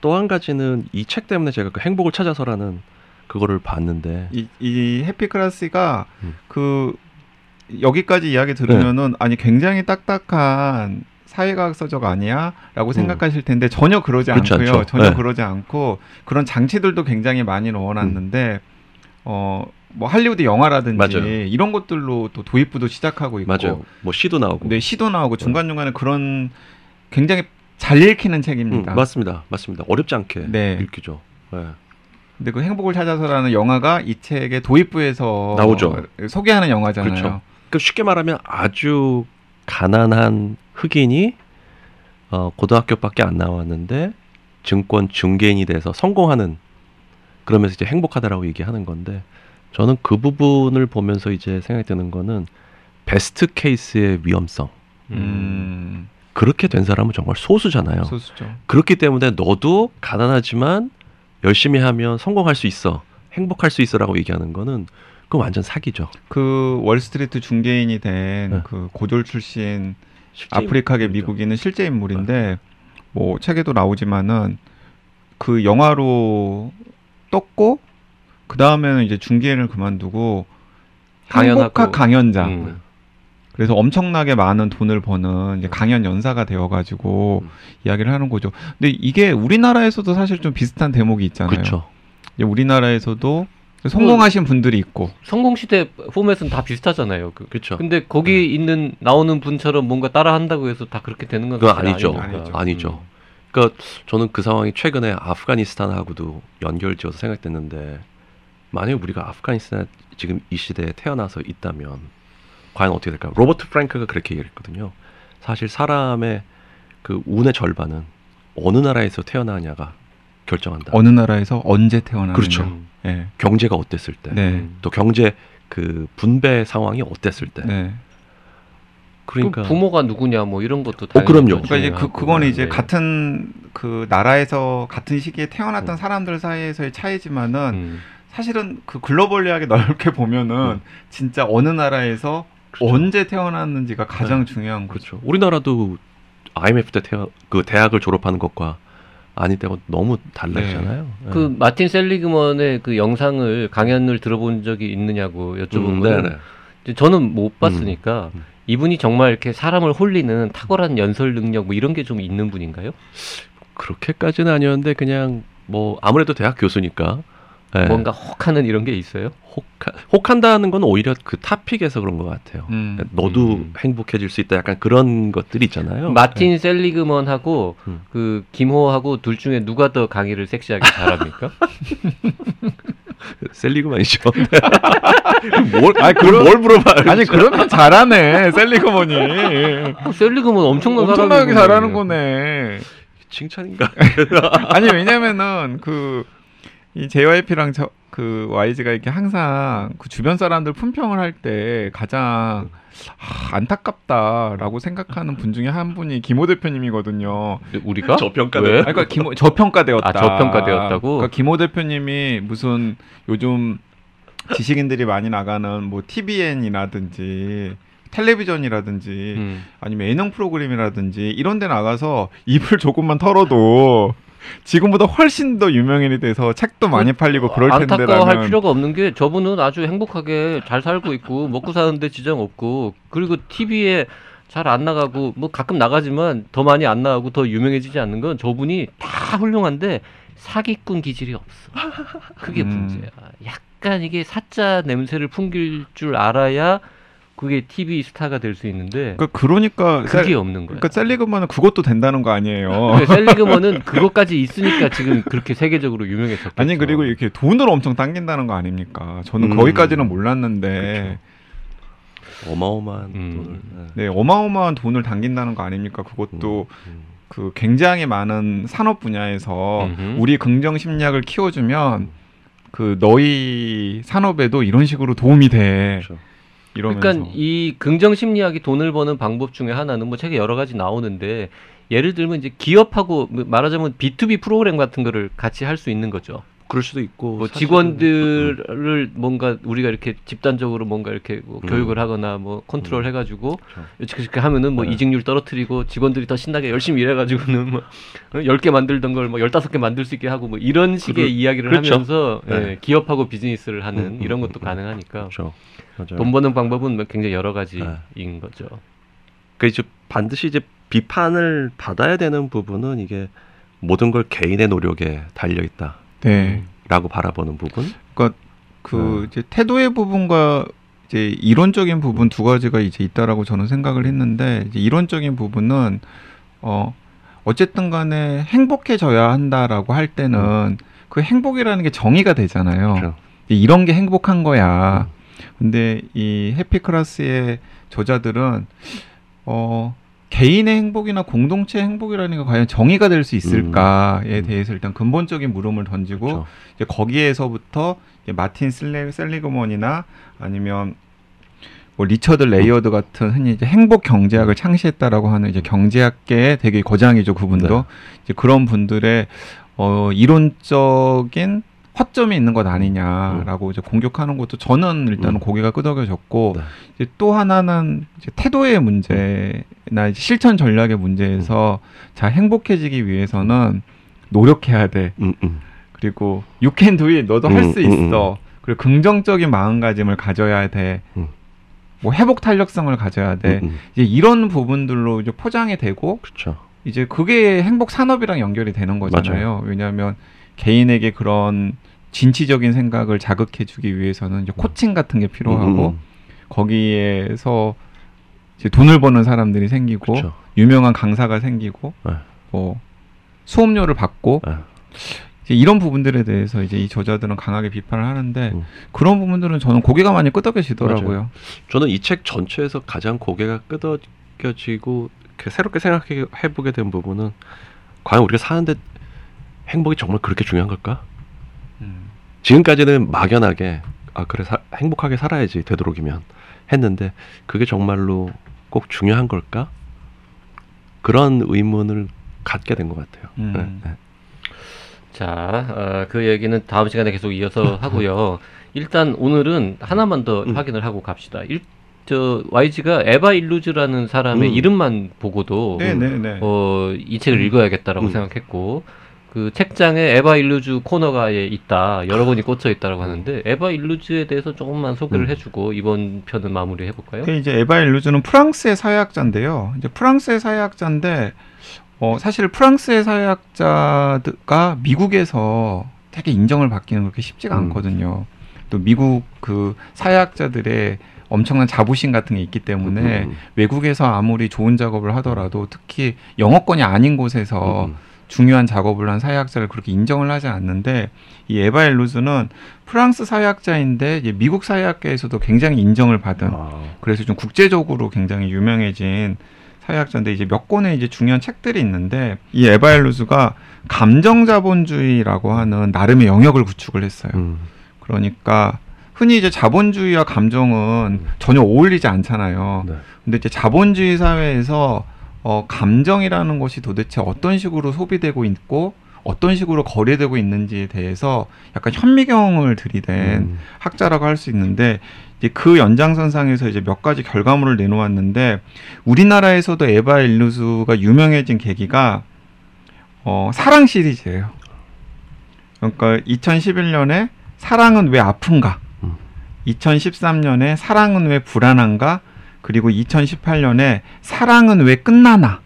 또 한 가지는 이 책 때문에 제가 그 행복을 찾아서라는 그거를 봤는데 이, 이 해피 클라스가 음. 그 여기까지 이야기 들으면은 아니 굉장히 딱딱한 사회과학 서적 아니야라고 생각하실 텐데 전혀 그러지 음. 않고요. 않죠. 전혀 네. 그러지 않고 그런 장치들도 굉장히 많이 넣어놨는데 어 뭐 할리우드 영화라든지 맞아요. 이런 것들로 또 도입부도 시작하고 있고 맞아요. 뭐 시도 나오고. 네 시도 나오고 중간 중간에 그런 굉장히 잘 읽히는 음, 책입니다. 맞습니다. 맞습니다. 어렵지 않게 네. 읽히죠. 네. 근데 그 행복을 찾아서라는 영화가 이 책의 도입부에서 나오죠. 소개하는 영화잖아요. 그렇죠. 그 쉽게 말하면 아주 가난한 흑인이 어, 고등학교밖에 안 나왔는데 증권 중개인이 돼서 성공하는 그러면서 이제 행복하다라고 얘기하는 건데 저는 그 부분을 보면서 이제 생각이 드는 거는 베스트 케이스의 위험성 음, 그렇게 된 사람은 정말 소수잖아요. 소수죠. 그렇기 때문에 너도 가난하지만 열심히 하면 성공할 수 있어 행복할 수 있어라고 얘기하는 거는 그건 완전 사기죠. 그 월스트리트 중개인이 된 네. 그 고졸 출신 아프리카계. 미국인은 실제 인물인데 뭐 책에도 나오지만은 그 영화로 떴고 그 다음에는 이제 중개인을 그만두고 강연하고. 행복학 강연자. 음. 그래서 엄청나게 많은 돈을 버는 이제 강연 연사가 되어가지고 음. 이야기를 하는 거죠. 근데 이게 우리나라에서도 사실 좀 비슷한 대목이 있잖아요. 그렇죠. 이제 우리나라에서도 성공하신 분들이 있고 성공 시대 포맷은 다 비슷하잖아요. 그, 그렇죠. 근데 거기 있는 나오는 분처럼 뭔가 따라한다고 해서 다 그렇게 되는 건 아니죠. 아니죠. 아니죠. 그러니까 저는 그 상황이 최근에 아프가니스탄하고도 연결지어서 생각됐는데 만약에 우리가 아프가니스탄 지금 이 시대에 태어나서 있다면 과연 어떻게 될까? 로버트 프랭크가 그렇게 얘기했거든요. 사실 사람의 그 운의 절반은 어느 나라에서 태어나냐가 결정한다. 어느 나라에서 언제 태어나느냐. 그렇죠. 음. 네. 경제가 어땠을 때, 네. 음. 또 경제 그 분배 상황이 어땠을 때. 네. 그러니까 그 부모가 누구냐 뭐 이런 것도 어, 그럼요. 그러니까 이제 그. 그거는 이제 네. 같은 그 나라에서 같은 시기에 태어났던 음. 사람들 사이에서의 차이지만은 음. 사실은 그 글로벌리하게 넓게 보면은 음. 진짜 어느 나라에서 그렇죠. 언제 태어났는지가 가장 중요한 거죠. 그렇죠. 우리나라도 IMF 때 태어 그 대학을 졸업하는 것과 아닐 때가 너무 달라지잖아요. 네. 그 마틴 셀리그먼의 그 영상을 강연을 들어본 적이 있느냐고 여쭤본 음, 저는 못 봤으니까 음. 이분이 정말 이렇게 사람을 홀리는 탁월한 연설 능력 뭐 이런 게 좀 있는 분인가요? 그렇게까지는 아니었는데 그냥 뭐 아무래도 대학 교수니까 네. 뭔가 혹하는 이런 게 있어요? 혹하, 혹한다는 건 오히려 그 타픽에서 그런 것 같아요. 음. 너도 음. 행복해질 수 있다. 약간 그런 것들이 있잖아요. 마틴 셀리그먼하고 음. 그 김호하고 둘 중에 누가 더 강의를 섹시하게 잘합니까? 셀리그만이죠. 뭘, 아니, 그럼- 뭘 물어봐요? 아니 그러면 잘하네 셀리그먼이 어, 셀리그먼 엄청난 엄청나게. 잘하는 거네. 칭찬인가? 아니 왜냐면은 그 이 JYP랑 저, 그 YG가 이렇게 항상 그 주변 사람들 품평을 할 때 가장 아, 안타깝다라고 생각하는 분 중에 한 분이 김호 대표님이거든요. 우리가? 아니, 그러니까 김호, 저평가되었다. 아, 저평가되었다고? 그러니까 김호 대표님이 무슨 요즘 지식인들이 많이 나가는 뭐 TVN이라든지 텔레비전이라든지 음. 아니면 예능 프로그램이라든지 이런 데 나가서 입을 조금만 털어도 지금보다 훨씬 더 유명인이 돼서 책도 많이 팔리고 그럴 텐데라면 안타까워할 필요가 없는 게 저분은 아주 행복하게 잘 살고 있고 먹고 사는데 지장 없고 그리고 TV에 잘 안 나가고 뭐 가끔 나가지만 더 많이 안 나가고 더 유명해지지 않는 건 저분이 다 훌륭한데 사기꾼 기질이 없어. 그게 음. 문제야. 약간 이게 사자 냄새를 풍길 줄 알아야 그게 TV 스타가 될 수 있는데 그러니까 그러니까 그게 셀, 없는 거야. 그러니까 셀리그만은 그것도 된다는 거 아니에요. 그러니까 셀리그먼은 그것까지 있으니까 지금 그렇게 세계적으로 유명해졌겠죠. 아니 그리고 이렇게 돈을 엄청 당긴다는 거 아닙니까? 저는 음. 거기까지는 몰랐는데 어마어마한 음. 돈을. 네 어마어마한 돈을 당긴다는 거 아닙니까? 그것도 음. 그 굉장히 많은 산업 분야에서 음흠. 우리 긍정 심리학을 키워주면 그 너희 산업에도 이런 식으로 도움이 돼 그렇죠. 이러면서 그러니까 이 긍정 심리학이 돈을 버는 방법 중에 하나는 뭐 책에 여러 가지 나오는데 예를 들면 이제 기업하고 뭐 말하자면 B2B 프로그램 같은 거를 같이 할 수 있는 거죠. 그럴 수도 있고 뭐 직원들을 뭔가 우리가 이렇게 집단적으로 뭔가 이렇게 뭐 음. 교육을 하거나 뭐 컨트롤 음. 해가지고 그렇죠. 이렇게 이렇게 하면은 뭐 네. 이직률 떨어뜨리고 직원들이 더 신나게 열심히 일해가지고는 뭐 10개 만들던 걸 뭐 15개 만들 수 있게 하고 뭐 이런 식의 그렇- 이야기를 그렇죠. 하면서 예, 네. 기업하고 비즈니스를 하는 음, 이런 음, 것도 음, 가능하니까 그렇죠. 맞아요. 돈 버는 방법은 뭐 굉장히 여러 네. 가지인 거죠. 그 이제 반드시 이제 비판을 받아야 되는 부분은 이게 모든 걸 개인의 노력에 달려 있다라고 네. 바라보는 부분. 그 네. 이제 태도의 부분과 이제 이론적인 부분 두 가지가 이제 있다라고 저는 생각을 했는데 이제 이론적인 부분은 어 어쨌든 간에 행복해져야 한다라고 할 때는 그 행복이라는 게 정의가 되잖아요. 그렇죠. 이런 게 행복한 거야. 근데 이 해피 클라스의 저자들은 어 개인의 행복이나 공동체 행복이라는 게 과연 정의가 될 수 있을까에 음. 대해서 일단 근본적인 물음을 던지고 그렇죠. 이제 거기에서부터 이제 마틴 슬레, 셀리그먼이나 아니면 뭐 리처드 레이어드 같은 흔히 이제 행복 경제학을 창시했다라고 하는 이제 경제학계의 되게 거장이죠 그분도 네. 이제 그런 분들의 어 이론적인 허점이 있는 것 아니냐라고 이제 공격하는 것도 저는 일단은 음. 고개가 끄덕여졌고 네. 이제 또 하나는 이제 태도의 문제나 이제 실천 전략의 문제에서 자 행복해지기 위해서는 노력해야 돼. 음, 음. 그리고 you can do it 너도 할 음, 수 음, 있어 그리고 긍정적인 마음가짐을 가져야 돼 음. 뭐 회복 탄력성을 가져야 돼 음, 음. 이제 이런 부분들로 이제 포장이 되고 그렇죠. 이제 그게 행복 산업이랑 연결이 되는 거잖아요 왜냐하면 개인에게 그런 진취적인 생각을 자극해주기 위해서는 이제 코칭 같은 게 필요하고 음, 음. 거기에서 이제 돈을 버는 사람들이 생기고 그렇죠. 유명한 강사가 생기고 네. 뭐 수업료를 받고 네. 이제 이런 부분들에 대해서 이제 이 저자들은 강하게 비판을 하는데 음. 그런 부분들은 저는 고개가 많이 끄덕여지더라고요. 저는 이 책 전체에서 가장 고개가 끄덕여지고 새롭게 생각해 보게 된 부분은 과연 우리가 사는데 행복이 정말 그렇게 중요한 걸까? 음. 지금까지는 막연하게 아 그래 사- 행복하게 살아야지 되도록이면 했는데 그게 정말로 꼭 중요한 걸까? 그런 의문을 갖게 된 것 같아요. 음. 네, 네. 자, 어, 그 얘기는 다음 시간에 계속 이어서 하고요. 일단 오늘은 하나만 더 음. 확인을 하고 갑시다. 일, 저 YG가 에바 일루즈라는 사람의 음. 이름만 보고도 네네네. 어, 이 책을 음. 읽어야겠다라고 음. 생각했고 그 책장에 에바 일루즈 코너가에 있다 여러 권이 꽂혀 있다라고 하는데 에바 일루즈에 대해서 조금만 소개를 음. 해주고 이번 편은 마무리 해볼까요? 그 이제 에바 일루즈는 프랑스의 사회학자인데요. 이제 프랑스의 사회학자인데 어, 사실 프랑스의 사회학자가 미국에서 되게 인정을 받기는 그렇게 쉽지가 음. 않거든요. 또 미국 그 사회학자들의 엄청난 자부심 같은 게 있기 때문에 음, 외국에서 아무리 좋은 작업을 하더라도 특히 영어권이 아닌 곳에서 음, 중요한 작업을 한 사회학자를 그렇게 인정을 하지 않는데 이 에바 일루즈는 프랑스 사회학자인데 이제 미국 사회학계에서도 굉장히 인정을 받은 아, 그래서 좀 국제적으로 굉장히 유명해진 사회학자인데 이제 몇 권의 이제 중요한 책들이 있는데 이 에바 일루즈가 감정 자본주의라고 하는 나름의 영역을 구축을 했어요. 음, 그러니까 흔히 이제 자본주의와 감정은 전혀 어울리지 않잖아요. 네. 근데 이제 자본주의 사회에서 어, 감정이라는 것이 도대체 어떤 식으로 소비되고 있고 어떤 식으로 거래되고 있는지에 대해서 약간 현미경을 들이댄 음, 학자라고 할 수 있는데 이제 그 연장선상에서 이제 몇 가지 결과물을 내놓았는데 우리나라에서도 에바 일루즈가 유명해진 계기가 어, 사랑 시리즈예요. 그러니까 2011년에 사랑은 왜 아픈가? 음. 2013년에 사랑은 왜 불안한가? 그리고 2018년에 사랑은 왜 끝나나?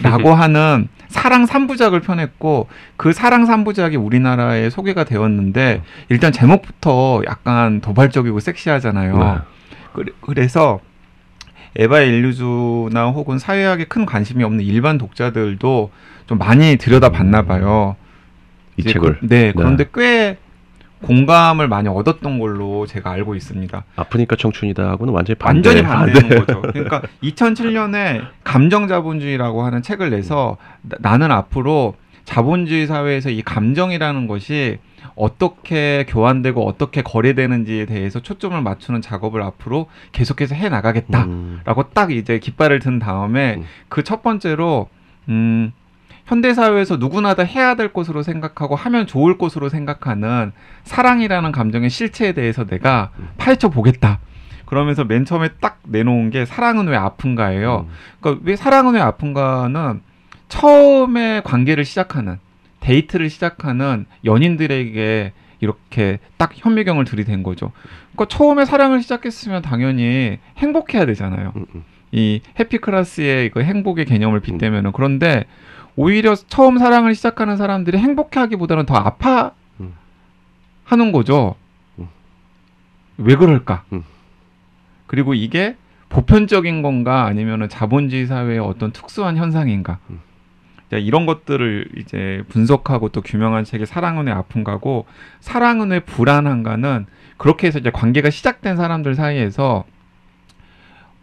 라고 하는 사랑 삼부작을 펴냈고 그 사랑 삼부작이 우리나라에 소개가 되었는데 일단 제목부터 약간 도발적이고 섹시하잖아요. 네. 그래- 그래서 에바 일루즈나 혹은 사회학에 큰 관심이 없는 일반 독자들도 좀 많이 들여다봤나 봐요. 이 이제 책을 그- 네, 그런데 꽤 공감을 많이 얻었던 걸로 제가 알고 있습니다. 아프니까 청춘이다 하고는 완전히 반대, 완전히 반대인 거죠. 그러니까 2007년에 감정 자본주의라고 하는 책을 내서 나- 나는 앞으로 자본주의 사회에서 이 감정이라는 것이 어떻게 교환되고 어떻게 거래되는지에 대해서 초점을 맞추는 작업을 앞으로 계속해서 해 나가겠다라고 음, 딱 이제 깃발을 든 다음에 음. 그첫 번째로 음 현대 사회에서 누구나 다 해야 될 것으로 생각하고 하면 좋을 것으로 생각하는 사랑이라는 감정의 실체에 대해서 내가 음. 파헤쳐 보겠다. 그러면서 맨 처음에 딱 내놓은 게 사랑은 왜 아픈가예요. 음, 그러니까 왜 사랑은 왜 아픈가는 처음에 관계를 시작하는 데이트를 시작하는 연인들에게 이렇게 딱 현미경을 들이댄 거죠. 그러니까 처음에 사랑을 시작했으면 당연히 행복해야 되잖아요. 음, 음. 이 해피 클래스의 그 행복의 개념을 빗대면은 그런데 오히려 처음 사랑을 시작하는 사람들이 행복해하기보다는 더 아파 음. 하는 거죠. 음. 왜 그럴까? 음. 그리고 이게 보편적인 건가 아니면은 자본주의 사회의 어떤 특수한 현상인가? 이런 것들을 이제 분석하고 또 규명한 책이 사랑은 왜 아픈가고 사랑은 왜 불안한가는 그렇게 해서 이제 관계가 시작된 사람들 사이에서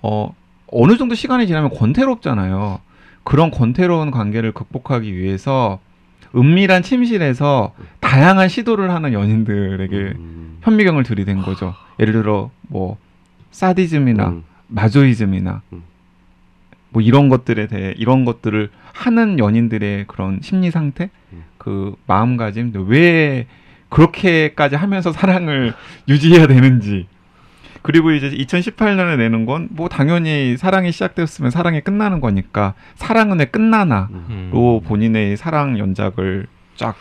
어 어느 정도 시간이 지나면 권태롭잖아요. 그런 권태로운 관계를 극복하기 위해서 은밀한 침실에서 다양한 시도를 하는 연인들에게 음, 현미경을 들이댄 거죠. 예를 들어 뭐 사디즘이나 음, 마조이즘이나 음. 뭐 이런 것들에 대해 이런 것들을 하는 연인들의 그런 심리 상태, 음. 그 마음가짐, 왜 그렇게까지 하면서 사랑을 유지해야 되는지. 그리고 이제 2018년에 내는 건 뭐 당연히 사랑이 시작되었으면 사랑이 끝나는 거니까 사랑은 왜 끝나나로 음. 음. 본인의 사랑 연작을 쫙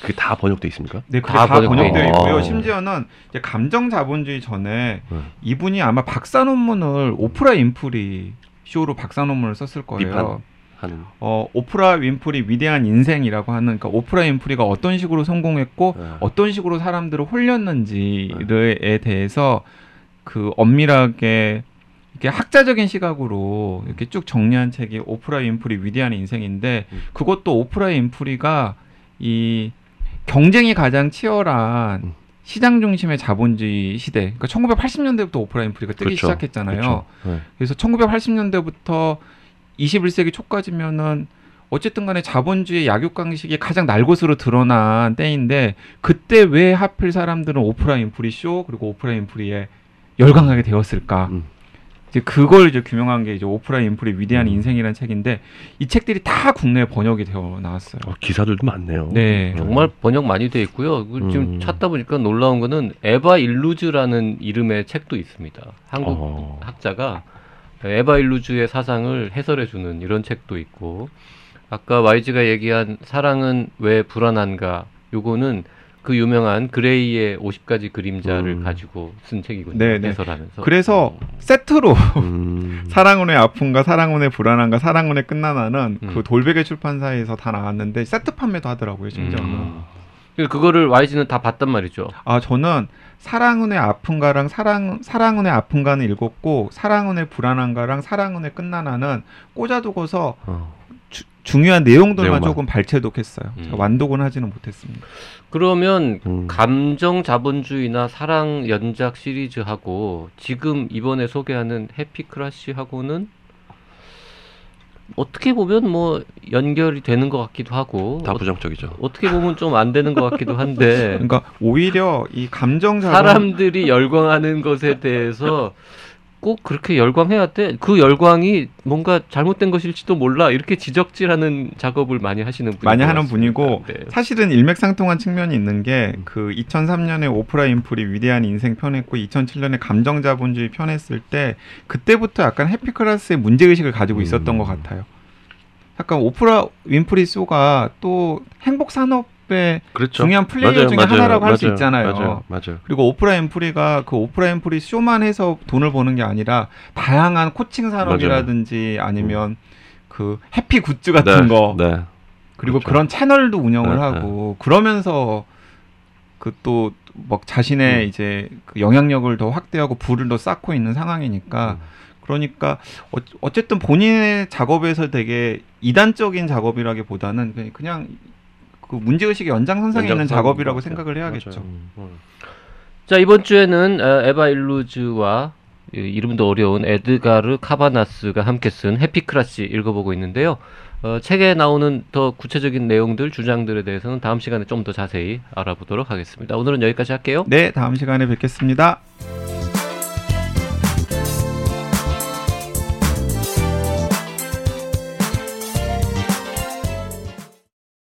그게 다 번역돼 있습니까? 네, 그게 다 다, 번역돼. 있고요. 어. 심지어는 이제 감정 자본주의 전에 네. 이분이 아마 박사 논문을 오프라 윈프리 쇼로 박사 논문을 썼을 거예요. 비판. 하는 어, 오프라 윈프리 위대한 인생이라고 하는 그러니까 오프라 윈프리가 어떤 식으로 성공했고 네. 어떤 식으로 사람들을 홀렸는지에 대해서 그 엄밀하게 이렇게 학자적인 시각으로 이렇게 쭉 정리한 책이 오프라 윈프리 위대한 인생인데 음. 그것도 오프라 윈프리가 이 경쟁이 가장 치열한 음. 시장 중심의 자본주의 시대. 그러니까 1980년대부터 오프라 윈프리가 뜨기 그렇죠. 시작했잖아요. 그렇죠. 네. 그래서 1980년대부터 21세기 초까지면은 어쨌든 간에 자본주의 약육강식이 가장 날것으로 드러난 때인데 그때 왜 하필 사람들은 오프라 윈프리 쇼 그리고 오프라 윈프리에 열광하게 되었을까? 음. 이제 그걸 이제 규명한 게 이제 오프라 윈프리 위대한 음. 인생이라는 책인데 이 책들이 다 국내에 번역이 되어 나왔어요. 어, 기사들도 많네요. 네. 정말 번역 많이 돼 있고요. 그 지금 음. 찾다 보니까 놀라운 거는 에바 일루즈라는 이름의 책도 있습니다. 한국 어. 학자가 에바 일루즈의 사상을 해설해 주는 이런 책도 있고 아까 YG가 얘기한 사랑은 왜 불안한가 요거는 그 유명한 그레이의 50가지 그림자를 음. 가지고 쓴 책이군요. 네, 네. 해설하면서. 그래서 세트로 음. 왜 아픈가, 사랑은 왜 불안한가, 사랑은 왜 끝나나는 음. 그 돌베개 출판사에서 다 나왔는데 세트 판매도 하더라고요, 심지어는. 음. 그거를 YG는 다 봤단 말이죠. 아 저는 사랑은의 아픈가랑 사랑 사랑은의 아픈가는 읽었고 사랑은의 불안한가랑 사랑은의 끝나나는 꽂아두고서 어. 주- 중요한 내용들만 내용만. 조금 발췌독 했어요. 음. 제가 완독은 하지는 못했습니다. 그러면 음. 감정 자본주의나 사랑 연작 시리즈하고 지금 이번에 소개하는 해피 크라쉬하고는 어떻게 보면 뭐 연결이 되는 것 같기도 하고 다 어, 부정적이죠. 어 떻게 보면 좀 안 되는 것 같기도 한데 그러니까 오히려 이 감정 자본 사람들이 열광하는 것에 대해서 꼭 그렇게 열광해야 돼? 그 열광이 뭔가 잘못된 것일지도 몰라 이렇게 지적질하는 작업을 많이 하시는 분이 많이 하는 분이고 네. 사실은 일맥상통한 측면이 있는 게 그 2003년에 오프라 윈프리 위대한 인생 펴냈고 2007년에 감정 자본주의 펴냈을 때 그때부터 약간 해피크라시의 문제 의식을 가지고 있었던 음. 것 같아요. 약간 오프라 윈프리 쇼가 또 행복 산업 의 그렇죠. 중요한 플레이어 맞아요, 중에 맞아요, 하나라고 할 수 있잖아요. 맞아요. 맞아요. 그리고 오프라 윈프리가 그 오프라 윈프리 쇼만 해서 돈을 버는 게 아니라 다양한 코칭 산업이라든지 아니면 그 해피 굿즈 같은 네, 거 네. 그리고 그렇죠. 그런 채널도 운영을 네, 하고 그러면서 그 또 막 자신의 음. 이제 그 영향력을 더 확대하고 부를 더 쌓고 있는 상황이니까 음. 그러니까 어, 어쨌든 본인의 작업에서 되게 이단적인 작업이라기보다는 그냥- 그 문제 의식의 연장선상에 있는 연장선 작업이라고. 생각을 해야겠죠. 맞아요. 음. 자 이번 주에는 어, 에바 일루즈와 이 이름도 어려운 에드가르 카바나스가 함께 쓴 해피크라시 읽어보고 있는데요. 어, 책에 나오는 더 구체적인 내용들, 주장들에 대해서는 다음 시간에 좀 더 자세히 알아보도록 하겠습니다. 오늘은 여기까지 할게요. 네, 다음 시간에 뵙겠습니다.